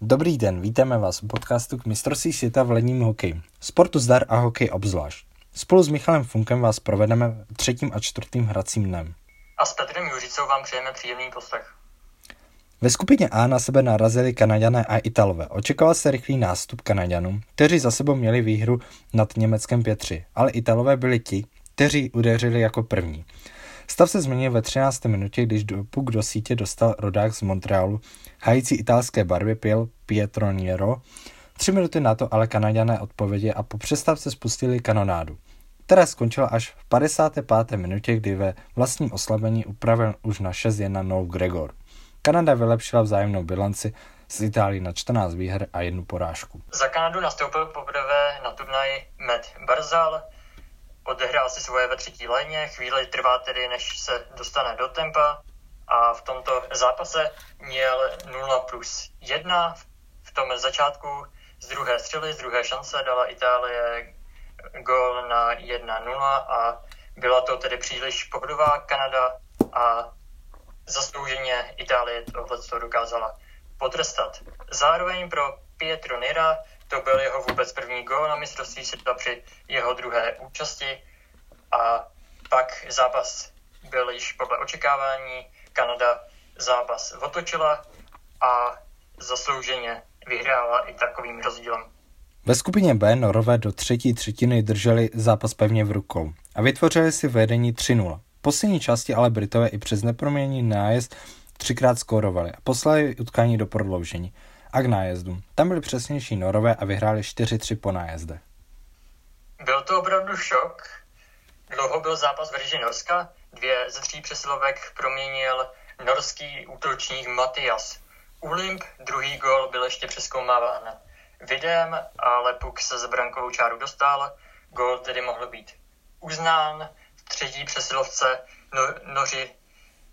Dobrý den, vítáme vás u podcastu k mistrovství světa v ledním hokeji. Sportu zdar a hokej obzvlášť. Spolu s Michalem Funkem vás provedeme třetím a čtvrtým hracím dnem. A s Petrem Juřicou vám přejeme příjemný poslech. Ve skupině A na sebe narazili Kanaďané a Italové. Očekával se rychlý nástup Kanaďanů, kteří za sebou měli výhru nad Německem 5 ale Italové byli ti, kteří udeřili jako první. Stav se změnil ve 13. minutě, když do, puk do sítě dostal rodák z Montrealu, hající italské barvy pil Pietro Niero. Tři minuty na to ale Kanaďané odpovědi a po přestávce spustili kanonádu, která skončila až v 55. minutě, kdy ve vlastním oslabení upravil už na 6-1 Nol Gregor. Kanada vylepšila vzájemnou bilanci z Itálií na 14 výher a jednu porážku. Za Kanadu nastoupil poprvé na turnaji Matt Barzal, odehrál si svoje ve třetí léně, chvíli trvá tedy, než se dostane do tempa a v tomto zápase měl 0 plus 1. V tom začátku z druhé střely, z druhé šance dala Itálie gol na 1-0 a byla to tedy příliš pohodová Kanada a zaslouženě Itálie tohle dokázala potrestat. Zároveň pro Pietro Nera to byl jeho vůbec první gol na mistrovství světa při jeho druhé účasti a pak zápas byl již podle očekávání. Kanada zápas otočila a zaslouženě vyhrála i takovým rozdílem. Ve skupině B Norové do třetí třetiny drželi zápas pevně v rukou a vytvořili si vedení 3-0. V poslední části ale Britové i přes neproměněný nájezd třikrát skórovali a poslali utkání do prodloužení a k nájezdu. Tam byli přesnější Norové a vyhráli 4-3 po nájezde. Byl to opravdu šok. Dlouho byl zápas v režii Norska. Dvě ze tří přesilovek proměnil norský útočník Matias. Ulimp druhý gol byl ještě přeskoumáván videem, ale puk se za brankovou čáru dostal. Gol tedy mohl být uznán. V třetí přesilovce no, Noři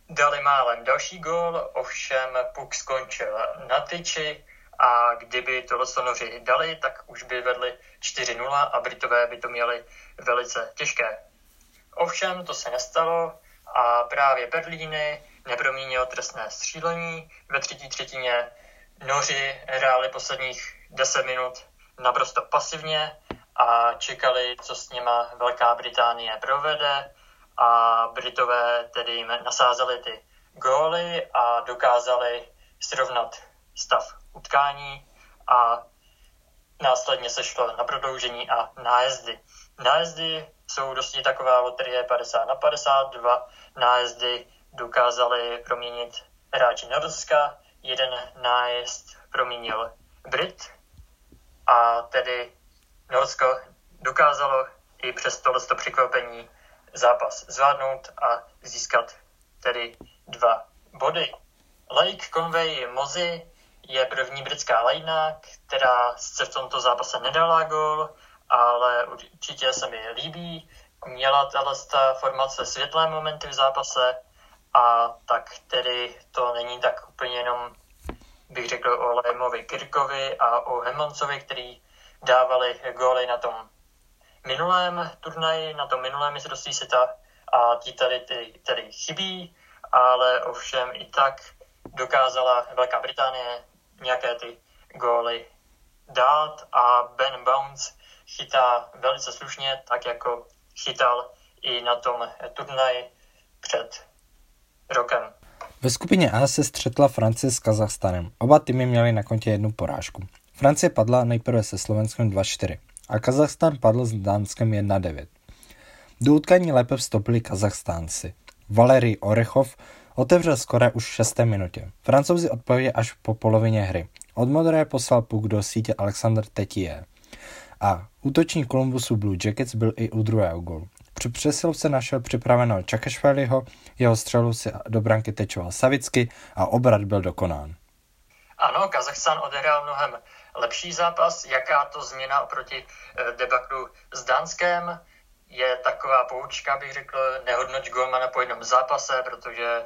dali málem další gól, ovšem puk skončil na tyči a kdyby to Noři dali, tak už by vedli 4-0 a Britové by to měli velice těžké. Ovšem to se nestalo a právě Berlíny nepromínil trestné střílení. Ve třetí třetině Noři hráli posledních 10 minut naprosto pasivně a čekali, co s nima Velká Británie provede a Britové tedy jim nasázeli ty góly a dokázali srovnat stav utkání a následně se šlo na prodloužení a nájezdy. Nájezdy jsou dosti taková loterie 50 na 52. Nájezdy dokázali proměnit hráči Norska, jeden nájezd proměnil Brit a tedy Norsko dokázalo i přes tohle překvapení zápas zvládnout a získat tedy dva body. Lake Conway Mozy je první britská lajna, která se v tomto zápase nedala gol, ale určitě se mi líbí. Měla ta formace světlé momenty v zápase a tak tedy to není tak úplně jenom, bych řekl, o Lémovi Kirkovi a o Hemoncovi, který dávali góly na tom minulém turnaji, na tom minulém mistrovství světa a ti tady ty, tady chybí, ale ovšem i tak dokázala Velká Británie nějaké ty góly dát a Ben Bounce chytá velice slušně, tak jako chytal i na tom turnaji před rokem. Ve skupině A se střetla Francie s Kazachstanem. Oba týmy měly na kontě jednu porážku. Francie padla nejprve se Slovenskem 2-4 a Kazachstan padl s Dánskem 1-9. Do utkání lépe vstoupili Kazachstánci. Valery Orechov otevřel skore už v šesté minutě. Francouzi odpověděli až po polovině hry. Od modré poslal puk do sítě Alexander Tetier. A útočník Columbusu Blue Jackets byl i u druhého gólu. Při přesilovce našel připraveného Čakešveliho, jeho střelu si do branky tečoval Savicky a obrat byl dokonán. Ano, Kazachstán odehrál mnohem lepší zápas. Jaká to změna oproti eh, debaklu s Dánskem? Je taková poučka, bych řekl, nehodnoť golmana po jednom zápase, protože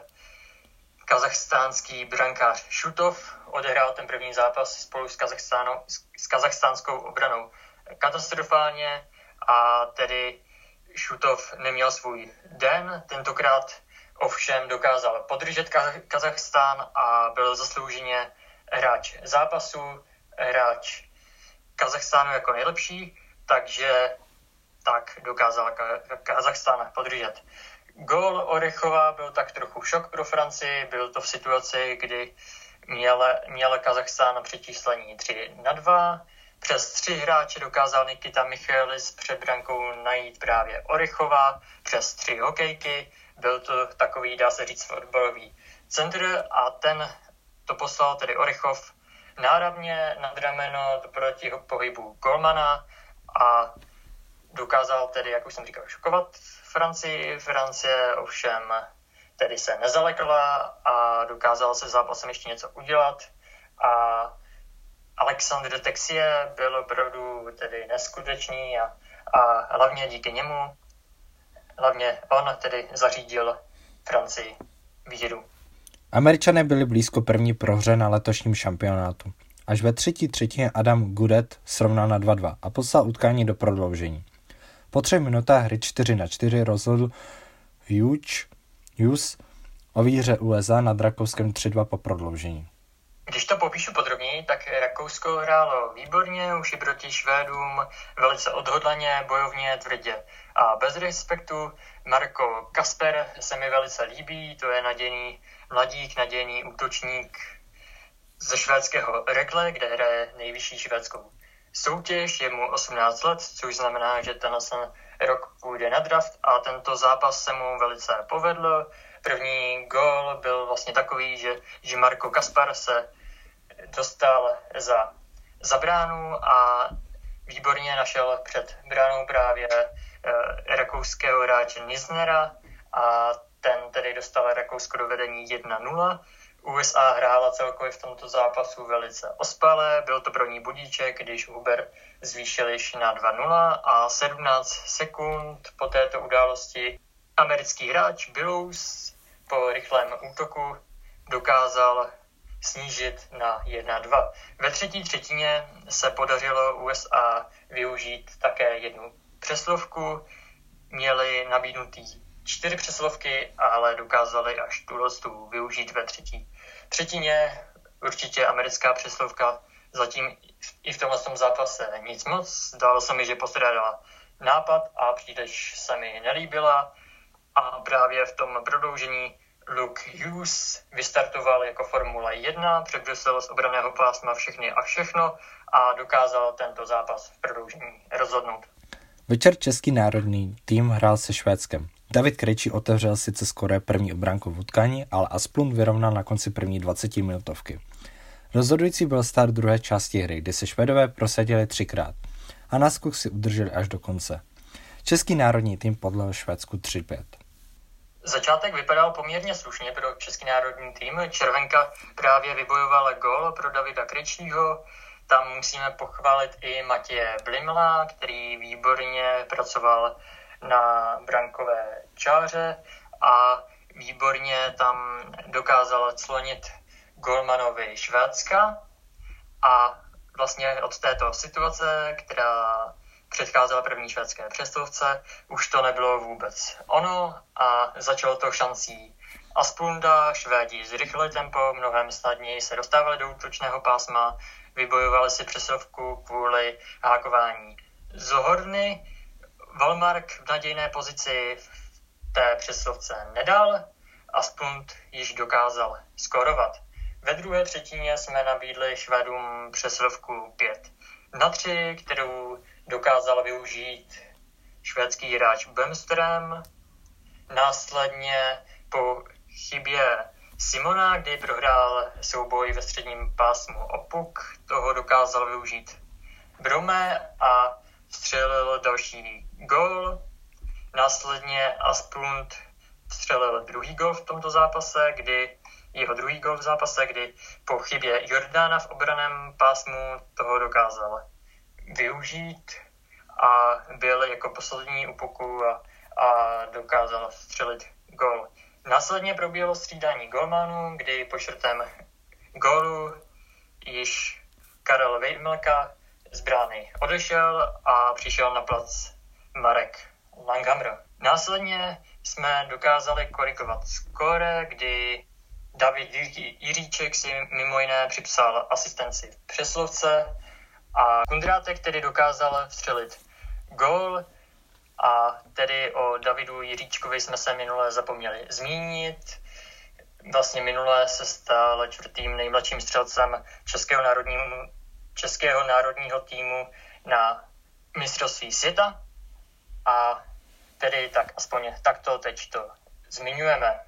kazachstánský brankář Šutov odehrál ten první zápas spolu s, s kazachstánskou obranou katastrofálně a tedy Šutov neměl svůj den, tentokrát ovšem dokázal podržet Kazachstán a byl zaslouženě hráč zápasu, hráč Kazachstánu jako nejlepší, takže tak dokázal Kazachstán podržet. Gol Orechova byl tak trochu šok pro Francii, byl to v situaci, kdy měl, měl Kazachstán přečíslení 3 na 2. Přes tři hráče dokázal Nikita Michaelis před brankou najít právě Orechova, přes tři hokejky. Byl to takový, dá se říct, odborový centr a ten to poslal tedy Orechov náravně nad rameno proti pohybu Golmana a dokázal tedy, jak už jsem říkal, šokovat Francii. Francie ovšem tedy se nezalekla a dokázal se zápasem ještě něco udělat a Alexandre Texie byl opravdu tedy neskutečný a, a hlavně díky němu, hlavně on tedy zařídil Francii výhru. Američané byli blízko první prohře na letošním šampionátu. Až ve třetí třetině Adam Gudet srovnal na 2-2 a poslal utkání do prodloužení. Po třech minutách hry 4 na 4 rozhodl Hughes, Hughes o výhře USA nad Rakouskem 3-2 po prodloužení. Když to popíšu podrobněji, tak Rakousko hrálo výborně, už i proti Švédům velice odhodlaně, bojovně, tvrdě. A bez respektu Marko Kasper se mi velice líbí, to je nadějný mladík, nadějný útočník ze švédského Rekle, kde hraje nejvyšší švédskou soutěž, je mu 18 let, což znamená, že ten rok půjde na draft a tento zápas se mu velice povedl. První gol byl vlastně takový, že, že Marko Kaspar se dostal za, za bránu a výborně našel před bránou právě rakouského hráče Niznera a ten tedy dostal Rakousko do vedení 1-0 USA hrála celkově v tomto zápasu velice ospale, byl to pro ní budíček, když Uber zvýšil již na 2-0 a 17 sekund po této události americký hráč Billows po rychlém útoku dokázal snížit na 1-2. Ve třetí třetině se podařilo USA využít také jednu přeslovku, měli nabídnutý čtyři přeslovky, ale dokázali až tu využít ve třetí třetině. Určitě americká přeslovka zatím i v tomhle tom zápase nic moc. Zdálo se mi, že postrádala nápad a příliš se mi nelíbila. A právě v tom prodloužení Luke Hughes vystartoval jako Formule 1, přebrusil z obraného pásma všechny a všechno a dokázal tento zápas v prodloužení rozhodnout. Večer český národní tým hrál se Švédskem. David Krejčí otevřel sice skoro první obránku v utkání, ale Asplund vyrovnal na konci první 20 minutovky. Rozhodující byl start druhé části hry, kdy se Švedové prosadili třikrát a náskok si udrželi až do konce. Český národní tým podlehl Švédsku 3-5. Začátek vypadal poměrně slušně pro český národní tým. Červenka právě vybojovala gol pro Davida Krejčího. Tam musíme pochválit i Matěje Blimla, který výborně pracoval na brankové čáře a výborně tam dokázal clonit Golmanovi Švédska. A vlastně od této situace, která předcházela první švédské přestovce, už to nebylo vůbec ono a začalo to šancí Asplunda, Švédi zrychlili tempo, mnohem snadněji se dostávali do útočného pásma, vybojovali si přesovku kvůli hákování Zohorny, Valmark v nadějné pozici v té přeslovce nedal a Spunt již dokázal skorovat. Ve druhé třetině jsme nabídli Švedům přeslovku 5 na 3, kterou dokázal využít švédský hráč Bemström. Následně po chybě Simona, kdy prohrál souboj ve středním pásmu Opuk, toho dokázal využít Brome a střelil další gol. Následně Asplund střelil druhý gol v tomto zápase, kdy jeho druhý gol v zápase, kdy po chybě Jordána v obraném pásmu toho dokázal využít a byl jako poslední u puku a, a dokázal střelit gol. Následně proběhlo střídání golmanů, kdy po čtvrtém gólu již Karel Vejmelka z brány odešel a přišel na plac Marek Langhammer. Následně jsme dokázali korigovat skóre, kdy David Jiříček si mimo jiné připsal asistenci v přeslovce a Kundrátek tedy dokázal vstřelit gól a tedy o Davidu Jiříčkovi jsme se minule zapomněli zmínit. Vlastně minule se stal čtvrtým nejmladším střelcem Českého národního, Českého národního týmu na mistrovství světa a tedy tak aspoň takto teď to zmiňujeme.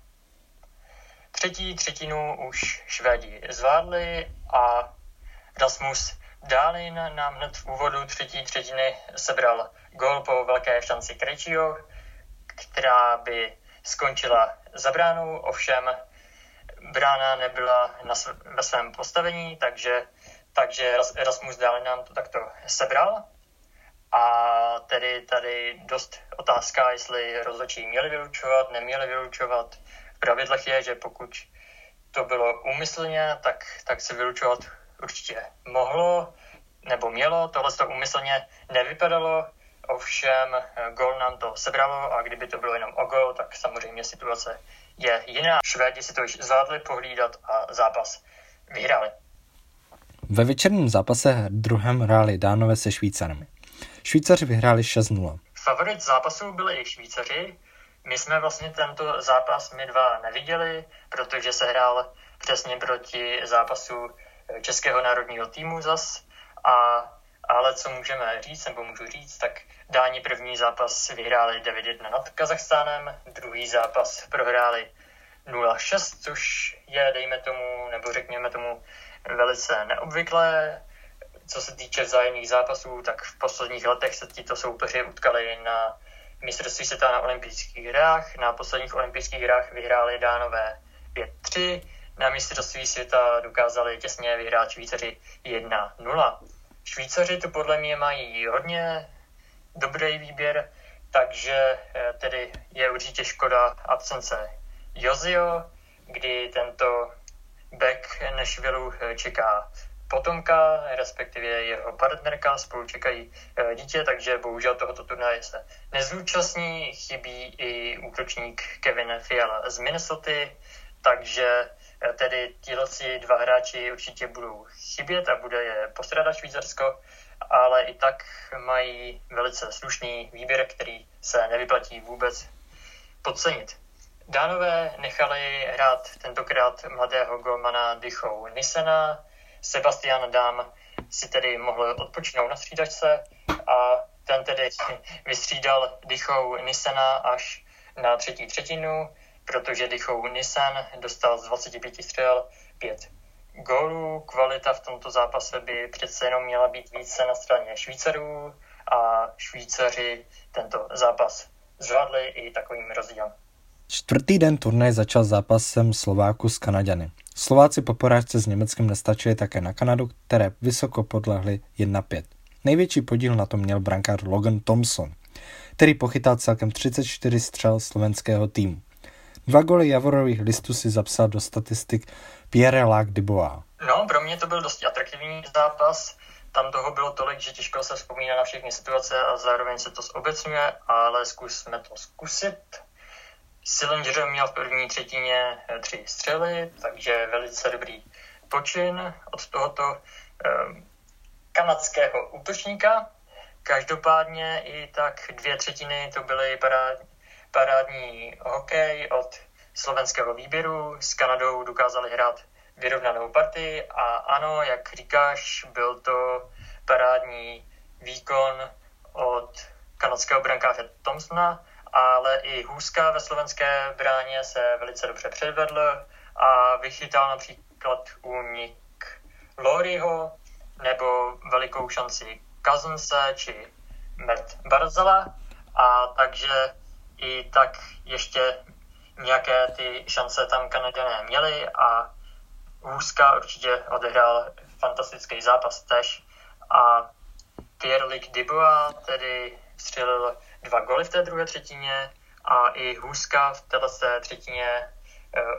Třetí třetinu už Švédi zvládli a Rasmus Dálin nám hned v úvodu třetí třetiny sebral gol po velké šanci Krejčího, která by skončila za bránou, ovšem brána nebyla na, ve svém postavení, takže, takže Rasmus Dálin nám to takto sebral. A tedy tady dost otázka, jestli rozhodčí měli vylučovat, neměli vylučovat. V pravidlech je, že pokud to bylo úmyslně, tak, tak se vylučovat určitě mohlo nebo mělo. Tohle to úmyslně nevypadalo, ovšem gol nám to sebralo a kdyby to bylo jenom o gol, tak samozřejmě situace je jiná. Švédi si to již zvládli pohlídat a zápas vyhráli. Ve večerním zápase druhém hráli Dánové se Švýcarmi. Švýcaři vyhráli 6-0. Favorit zápasu byli i Švýcaři. My jsme vlastně tento zápas my dva neviděli, protože se hrál přesně proti zápasu Českého národního týmu zas. A, ale co můžeme říct, nebo můžu říct, tak Dáni první zápas vyhráli 9-1 nad Kazachstánem, druhý zápas prohráli 0-6, což je, dejme tomu, nebo řekněme tomu, velice neobvyklé. Co se týče vzájemných zápasů, tak v posledních letech se tito soupeři utkali na mistrovství světa na olympijských hrách. Na posledních olympijských hrách vyhráli Dánové 5-3. Na mistrovství světa dokázali těsně vyhrát Švýcaři 1-0. Švýcaři to podle mě mají hodně dobrý výběr, takže eh, tedy je určitě škoda absence Jozio, kdy tento back Nashville eh, čeká potomka, respektive jeho partnerka, spolu čekají eh, dítě, takže bohužel tohoto turnaje se nezúčastní. Chybí i útočník Kevin Fiala z Minnesota, takže tedy tihleci dva hráči určitě budou chybět a bude je postrádat Švýcarsko, ale i tak mají velice slušný výběr, který se nevyplatí vůbec podcenit. Dánové nechali hrát tentokrát mladého golmana Dychou Nisena. Sebastian Dám si tedy mohl odpočinout na střídačce a ten tedy vystřídal Dychou Nisena až na třetí třetinu protože Dychou Nissan dostal z 25 střel 5 gólů. Kvalita v tomto zápase by přece jenom měla být více na straně Švýcarů a Švýcaři tento zápas zvládli i takovým rozdílem. Čtvrtý den turnaje začal zápasem Slováku s Kanaďany. Slováci po porážce s Německem nestačili také na Kanadu, které vysoko podlehly 1-5. Největší podíl na tom měl brankář Logan Thompson, který pochytal celkem 34 střel slovenského týmu. Dva goly Javorových listů si zapsal do statistik Pierre Lac. No, pro mě to byl dost atraktivní zápas. Tam toho bylo tolik, že těžko se vzpomíná na všechny situace a zároveň se to zobecňuje, ale zkusme to zkusit. Sillinger měl v první třetině eh, tři střely, takže velice dobrý počin od tohoto um, kanadského útočníka. Každopádně i tak dvě třetiny to byly parádní, parádní hokej od slovenského výběru. S Kanadou dokázali hrát vyrovnanou partii a ano, jak říkáš, byl to parádní výkon od kanadského brankáře Thompsona, ale i Hůzka ve slovenské bráně se velice dobře předvedl a vychytal například únik Loryho nebo velikou šanci Kazunse či Mert Barzala. A takže i tak ještě nějaké ty šance tam Kanaděné měli a Hůzka určitě odehrál fantastický zápas tež. A Pierre-Luc Dubois tedy střelil dva goly v té druhé třetině a i Hůzka v této třetině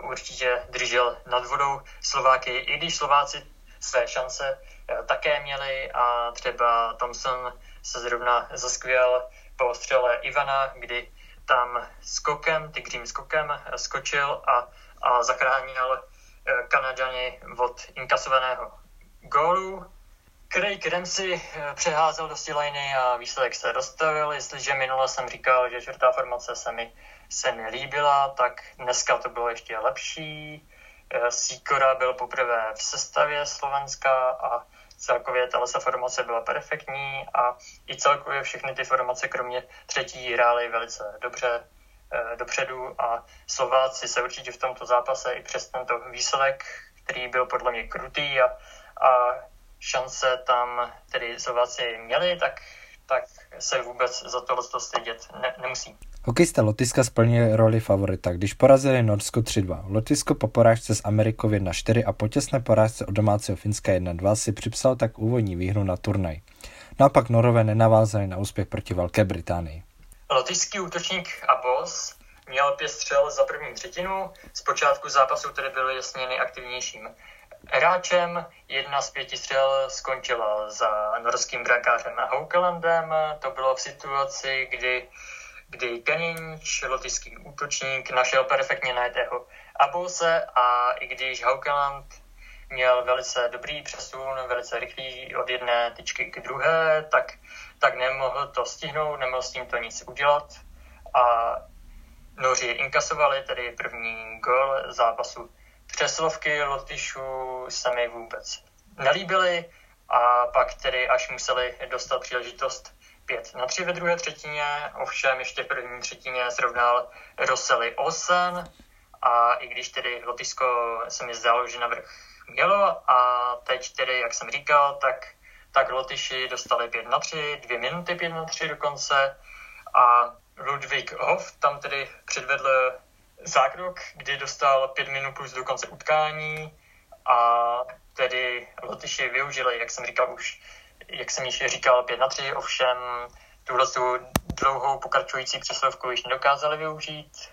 uh, určitě držel nad vodou. Slováky, i když Slováci své šance uh, také měli a třeba Thompson se zrovna zaskvěl po střele Ivana, kdy tam skokem, tygřím skokem skočil a, a zachránil Kanaďani od inkasovaného gólu. Craig Dempsey přeházel do Stilajny a výsledek se dostavil. Jestliže minule jsem říkal, že čtvrtá formace se mi, se mi líbila, tak dneska to bylo ještě lepší. Sikora byl poprvé v sestavě Slovenska a celkově ta formace byla perfektní a i celkově všechny ty formace, kromě třetí, hrály velice dobře eh, dopředu a Slováci se určitě v tomto zápase i přes tento výsledek, který byl podle mě krutý a, a šance tam tedy Slováci měli, tak, tak se vůbec za tohle stydět ne, nemusí. Hokejista Lotyska splnil roli favorita, když porazili Norsko 3-2. Lotysko po porážce s Amerikou 1-4 a po těsné porážce od domácího Finska 1-2 si připsal tak úvodní výhru na turnaj. Naopak Norové nenavázali na úspěch proti Velké Británii. Lotyšský útočník Abos měl pět střel za první třetinu, zpočátku zápasu tedy byl jasně nejaktivnějším hráčem. Jedna z pěti střel skončila za norským brankářem Haukelandem. To bylo v situaci, kdy kdy Keninč, lotyšský útočník, našel perfektně najetého Abose a i když Haukeland měl velice dobrý přesun, velice rychlý od jedné tyčky k druhé, tak, tak nemohl to stihnout, nemohl s tím to nic udělat a Noři inkasovali tedy první gol zápasu. Přeslovky Lotyšů se mi vůbec nelíbily a pak tedy až museli dostat příležitost 5 na 3 ve druhé třetině, ovšem ještě v první třetině srovnal Rosely Olsen a i když tedy Lotyšsko se mi zdálo, že navrh mělo a teď tedy, jak jsem říkal, tak, tak Lotyši dostali 5 na 3, dvě minuty 5 na 3 dokonce a Ludvík Hoff tam tedy předvedl zákrok, kdy dostal 5 minut plus do konce utkání a tedy Lotyši využili, jak jsem říkal už, jak jsem již říkal, 5 na 3, ovšem tuhle tu dlouhou pokračující přeslovku již nedokázali využít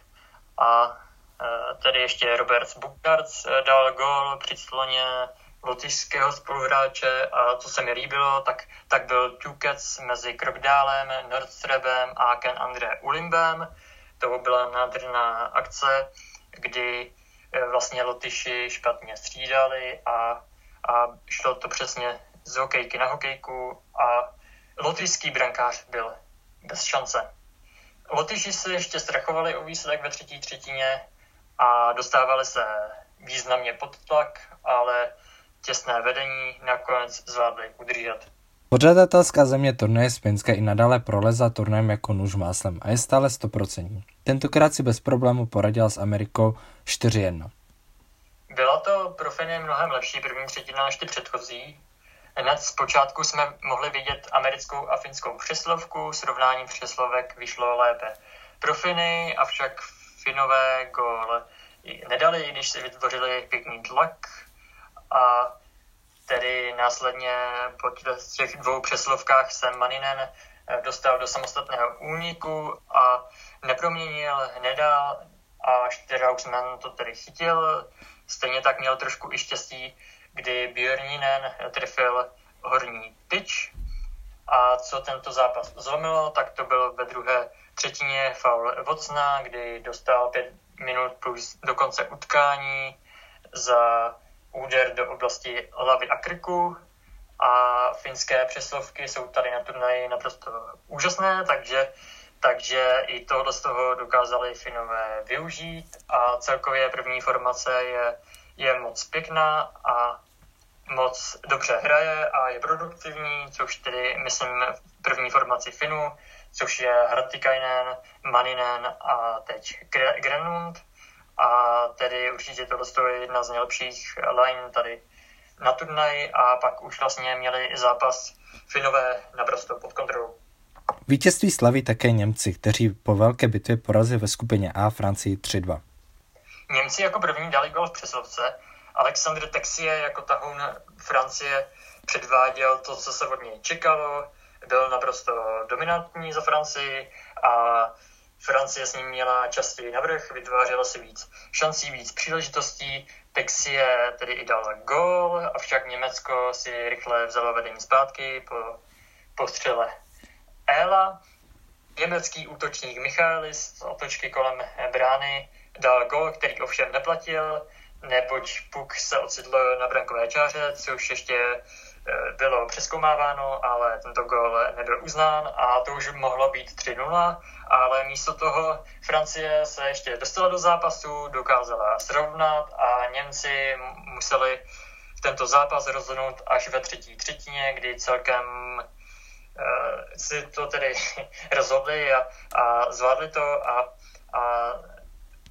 a e, tedy ještě Robert Bukarc e, dal gol při sloně lotyšského spoluhráče a co se mi líbilo, tak, tak byl Tukec mezi Krokdálem, Nordstrebem a Ken André Ulimbem. To byla nádherná akce, kdy e, vlastně Lotyši špatně střídali a, a šlo to přesně z hokejky na hokejku a lotyšský brankář byl bez šance. Lotyši se ještě strachovali o výsledek ve třetí třetině a dostávali se významně pod tlak, ale těsné vedení nakonec zvládli udržet. Pořadatelská země turnaje z Finska i nadále prolezá turnajem jako nůž máslem a je stále 100%. Tentokrát si bez problému poradila s Amerikou 4-1. Byla to pro Finy mnohem lepší první třetina než ty předchozí, Hned zpočátku jsme mohli vidět americkou a finskou přeslovku, srovnání přeslovek vyšlo lépe pro Finy, avšak Finové gól nedali, i když si vytvořili pěkný tlak a tedy následně po těch dvou přeslovkách se Maninen eh, dostal do samostatného úniku a neproměnil hneda a Šterhausman to tedy chytil. Stejně tak měl trošku i štěstí kdy Björninen trefil horní tyč a co tento zápas zlomilo, tak to byl ve druhé třetině faul Vocna, kdy dostal pět minut plus do konce utkání za úder do oblasti hlavy a krku a finské přeslovky jsou tady na turnaji naprosto úžasné, takže, takže i tohle z toho dokázali Finové využít a celkově první formace je je moc pěkná a moc dobře hraje a je produktivní, což tedy myslím v první formaci Finu, což je Hratikainen, Maninen a teď Grenlund. A tedy určitě tohle je jedna z nejlepších line tady na turnaj a pak už vlastně měli zápas Finové naprosto pod kontrolou. Vítězství slaví také Němci, kteří po velké bitvě porazili ve skupině A Francii 3-2. Němci jako první dali gol v přeslovce. Alexandr Texier jako tahoun Francie předváděl to, co se od něj čekalo. Byl naprosto dominantní za Francii a Francie s ním měla častěji navrh, vytvářela si víc šancí, víc příležitostí. Texie tedy i dal gól, avšak Německo si rychle vzalo vedení zpátky po, po střele Ela. Německý útočník Michaelis z otočky kolem brány dal gol, který ovšem neplatil. neboť Puk se ocitl na brankové čáře, což ještě Eh, bylo přeskoumáváno, ale tento gol nebyl uznán a to už mohlo být 3-0, ale místo toho Francie se ještě dostala do zápasu, dokázala srovnat a Němci museli tento zápas rozhodnout až ve třetí třetině, kdy celkem uh, si to tedy rozhodli a, a zvládli to a, a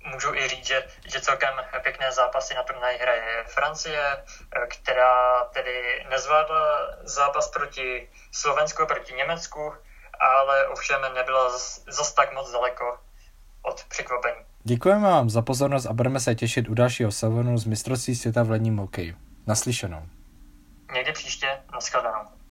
můžu i říct, že, že celkem pěkné zápasy na turnaj hraje Francie, která tedy nezvládla zápas proti Slovensku, proti Německu, ale ovšem nebyla zas, zas tak moc daleko od překvapení. Děkujeme vám za pozornost a budeme se těšit u dalšího sezónu z mistrovství světa v ledním hokeji. Naslyšenou. Někdy příště, nashledanou.